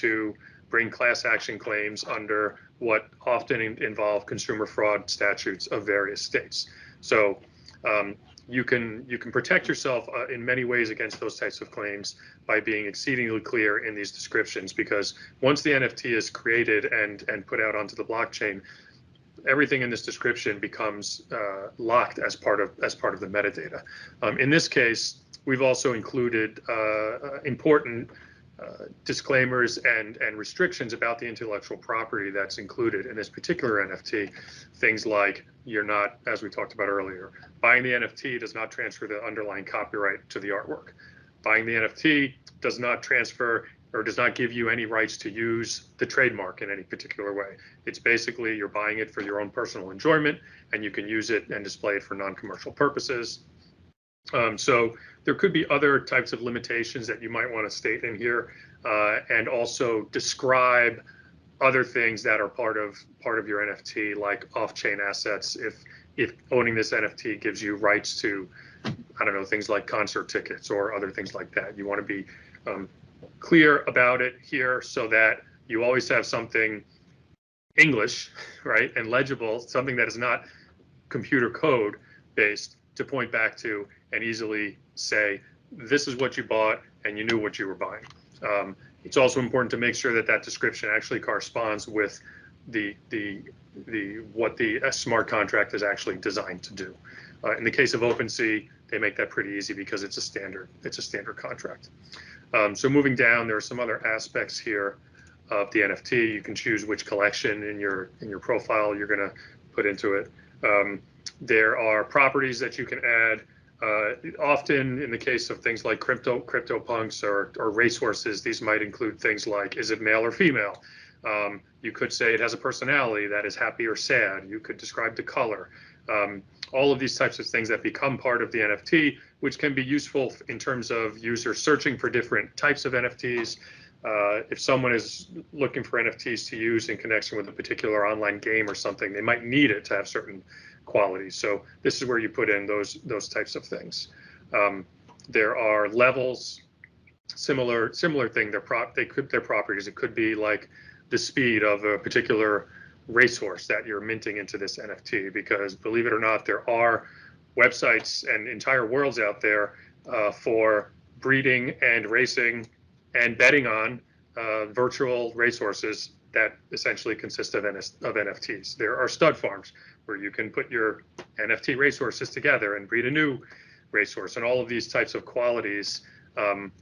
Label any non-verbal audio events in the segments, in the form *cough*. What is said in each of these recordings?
to bring class action claims under what often in, involve consumer fraud statutes of various states. So um, you can you can protect yourself uh, in many ways against those types of claims by being exceedingly clear in these descriptions because once the NFT is created and and put out onto the blockchain everything in this description becomes uh, locked as part of as part of the metadata. Um, in this case, we've also included uh, uh important uh, disclaimers and and restrictions about the intellectual property that's included in this particular NFT. Things like you're not, as we talked about earlier, buying the NFT does not transfer the underlying copyright to the artwork. Buying the NFT does not transfer or does not give you any rights to use the trademark in any particular way. It's basically you're buying it for your own personal enjoyment and you can use it and display it for non-commercial purposes. Um, so there could be other types of limitations that you might want to state in here uh, and also describe other things that are part of part of your NFT like off-chain assets if if owning this NFT gives you rights to I don't know things like concert tickets or other things like that. You want to be um, clear about it here so that you always have something English, *laughs* right, and legible, something that is not computer code based to point back to and easily say, this is what you bought and you knew what you were buying. Um, it's also important to make sure that that description actually corresponds with the the the what the smart contract is actually designed to do. Uh, in the case of OpenSea, they make that pretty easy because it's a standard it's a standard contract. Um, so moving down, there are some other aspects here of the NFT. You can choose which collection in your in your profile you're going to put into it. Um, there are properties that you can add. Uh, often, in the case of things like crypto CryptoPunks or or racehorses, these might include things like is it male or female. Um, you could say it has a personality that is happy or sad. You could describe the color. Um, all of these types of things that become part of the NFT, which can be useful in terms of users searching for different types of NFTs. Uh, if someone is looking for NFTs to use in connection with a particular online game or something, they might need it to have certain qualities. So this is where you put in those those types of things. Um, there are levels, similar similar thing. They're prop they could their properties. It could be like the speed of a particular racehorse that you're minting into this NFT because believe it or not, there are websites and entire worlds out there uh, for breeding and racing and betting on uh, virtual racehorses that essentially consist of, of NFTs. There are stud farms where you can put your NFT racehorses together and breed a new racehorse, and all of these types of qualities um,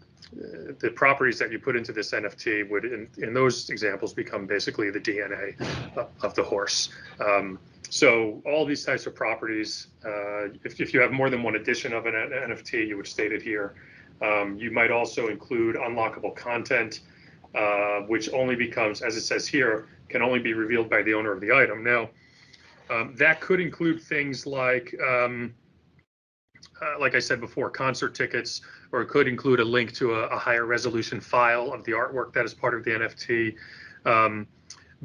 the properties that you put into this NFT would, in, in those examples, become basically the DNA of, of the horse. Um, so all these types of properties, uh, if, if you have more than one edition of an NFT, you would state it here. Um, you might also include unlockable content, uh, which only becomes, as it says here, can only be revealed by the owner of the item. Now, um, that could include things like um, uh, like I said before, concert tickets, or it could include a link to a, a higher resolution file of the artwork that is part of the NFT. Um,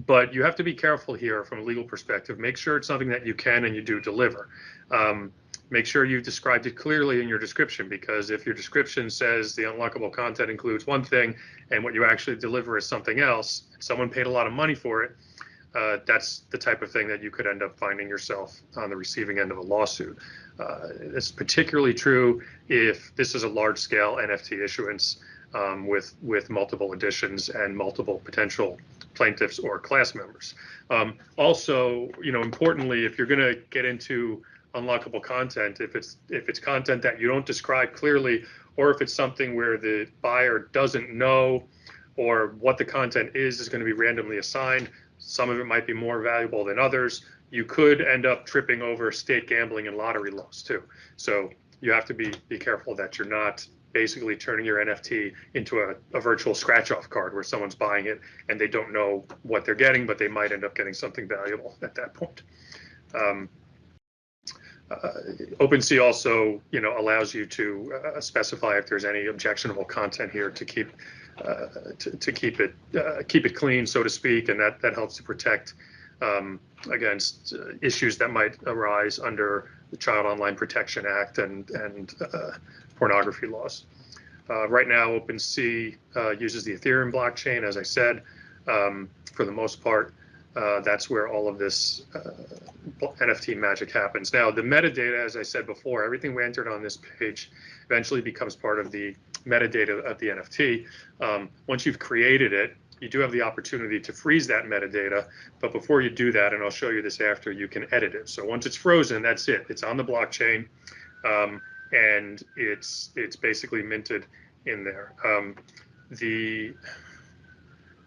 but you have to be careful here from a legal perspective. Make sure it's something that you can and you do deliver. Um, make sure you've described it clearly in your description because if your description says the unlockable content includes one thing and what you actually deliver is something else, someone paid a lot of money for it, uh, that's the type of thing that you could end up finding yourself on the receiving end of a lawsuit. Uh, it's particularly true if this is a large scale NFT issuance um, with with multiple editions and multiple potential plaintiffs or class members. Um, also, you know, importantly, if you're going to get into unlockable content, if it's if it's content that you don't describe clearly, or if it's something where the buyer doesn't know, or what the content is is going to be randomly assigned, some of it might be more valuable than others. You could end up tripping over state gambling and lottery laws too. So you have to be be careful that you're not basically turning your NFT into a, a virtual scratch off card where someone's buying it and they don't know what they're getting, but they might end up getting something valuable at that point. Um, uh, OpenSea also, you know, allows you to uh, specify if there's any objectionable content here to keep uh, to, to keep it uh, keep it clean, so to speak, and that that helps to protect um, against uh, issues that might arise under the Child Online Protection Act and and uh, pornography laws. Right now, OpenSea uses the Ethereum blockchain, as I said, um, for the most part. Uh, that's where all of this uh, NFT magic happens. Now, the metadata, as I said before, everything we entered on this page eventually becomes part of the metadata of the NFT. Um, once you've created it, you do have the opportunity to freeze that metadata. But before you do that, and I'll show you this after, you can edit it. So once it's frozen, that's it. It's on the blockchain. Um, and it's it's basically minted in there. Um, the,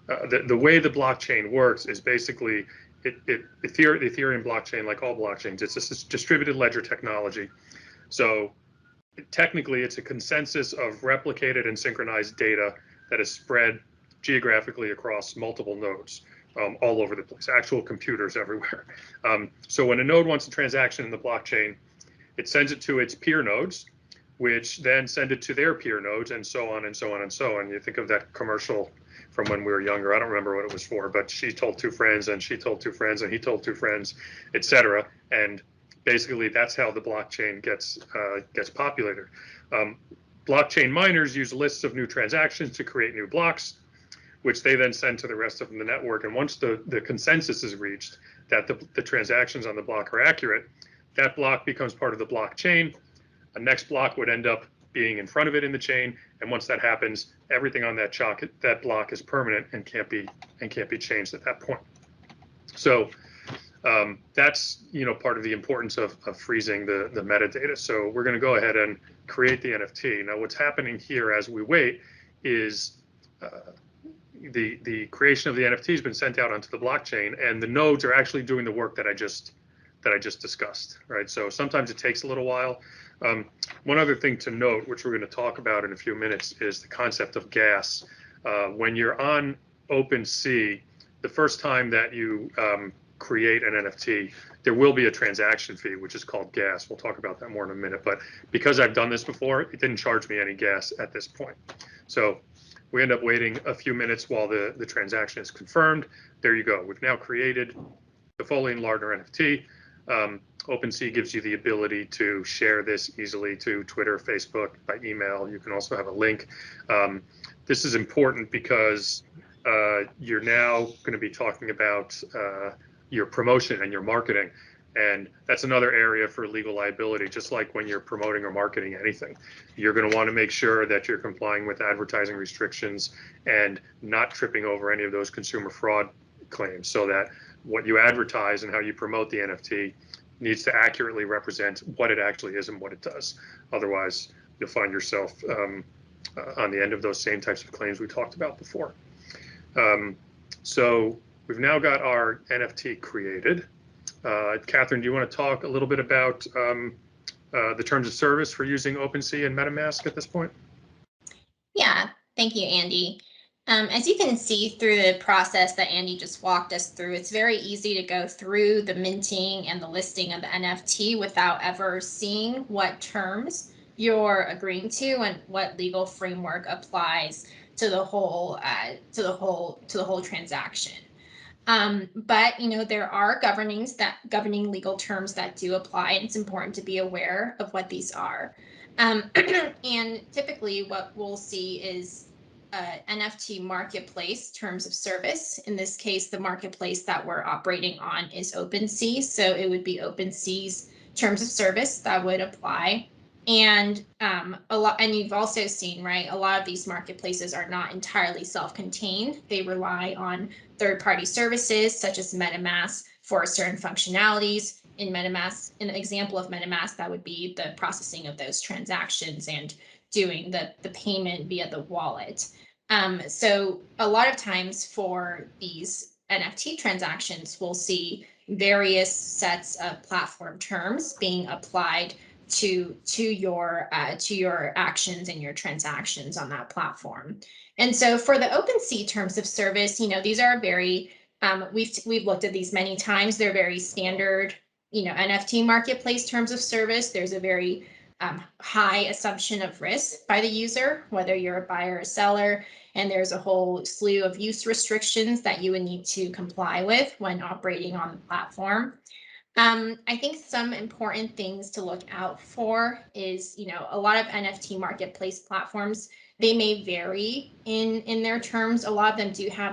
uh, the the way the blockchain works is basically it, it Ethereum, the Ethereum blockchain, like all blockchains, it's a distributed ledger technology. So technically, it's a consensus of replicated and synchronized data that is spread geographically across multiple nodes. Um, all over the place, actual computers everywhere. *laughs* Um, so when a node wants a transaction in the blockchain, it sends it to its peer nodes, which then send it to their peer nodes, and so on and so on and so on. You think of that commercial from when we were younger. I don't remember what it was for, but she told two friends, and she told two friends, and he told two friends, etc. And basically, that's how the blockchain gets uh, gets populated. Um, blockchain miners use lists of new transactions to create new blocks, which they then send to the rest of the network. And once the the consensus is reached that the, the transactions on the block are accurate, that block becomes part of the blockchain. A next block would end up being in front of it in the chain, and once that happens, everything on that chalk that block is permanent and can't be and can't be changed at that point. So um, that's you know part of the importance of, of freezing the the metadata. So we're going to go ahead and create the NFT. Now what's happening here as we wait is uh, the the creation of the NFT has been sent out onto the blockchain, and the nodes are actually doing the work that I just that I just discussed, right? So sometimes it takes a little while. Um, one other thing to note, which we're going to talk about in a few minutes, is the concept of gas. Uh, when you're on OpenSea, the first time that you um, create an NFT, there will be a transaction fee, which is called gas. We'll talk about that more in a minute. But because I've done this before, it didn't charge me any gas at this point. So we end up waiting a few minutes while the, the transaction is confirmed. There you go. We've now created the Foley and Lardner NFT. Um, OpenSea gives you the ability to share this easily to Twitter, Facebook, by email. You can also have a link. Um, this is important because uh, you're now going to be talking about uh, your promotion and your marketing. And that's another area for legal liability, just like when you're promoting or marketing anything. You're going to want to make sure that you're complying with advertising restrictions and not tripping over any of those consumer fraud claims so that what you advertise and how you promote the NFT needs to accurately represent what it actually is and what it does. Otherwise, you'll find yourself um, uh, on the end of those same types of claims we talked about before. Um, so we've now got our NFT created. Uh, Catherine, do you want to talk a little bit about um, uh, the terms of service for using OpenSea and MetaMask at this point? Yeah, thank you, Andy. Um, as you can see through the process that Andy just walked us through, it's very easy to go through the minting and the listing of the NFT without ever seeing what terms you're agreeing to and what legal framework applies to the whole uh, to the whole to the whole transaction. Um, but you know there are governings that governing legal terms that do apply, and it's important to be aware of what these are. Um, *clears throat* and typically, what we'll see is uh, NFT marketplace terms of service. In this case, the marketplace that we're operating on is OpenSea. So it would be OpenSea's terms of service that would apply. And um, a lot, and you've also seen, right, a lot of these marketplaces are not entirely self-contained. They rely on third-party services such as MetaMask for certain functionalities. In MetaMask, an example of MetaMask that would be the processing of those transactions and doing the, the payment via the wallet. Um, so a lot of times for these NFT transactions, we'll see various sets of platform terms being applied to to your uh, to your actions and your transactions on that platform. And so for the OpenSea terms of service, you know, these are very um, we've we've looked at these many times. They're very standard, you know, NFT marketplace terms of service. There's a very um, high assumption of risk by the user, whether you're a buyer or seller. And there's a whole slew of use restrictions that you would need to comply with when operating on the platform. Um, I think some important things to look out for is, you know, a lot of NFT marketplace platforms They may vary in, in their terms. A lot of them do have the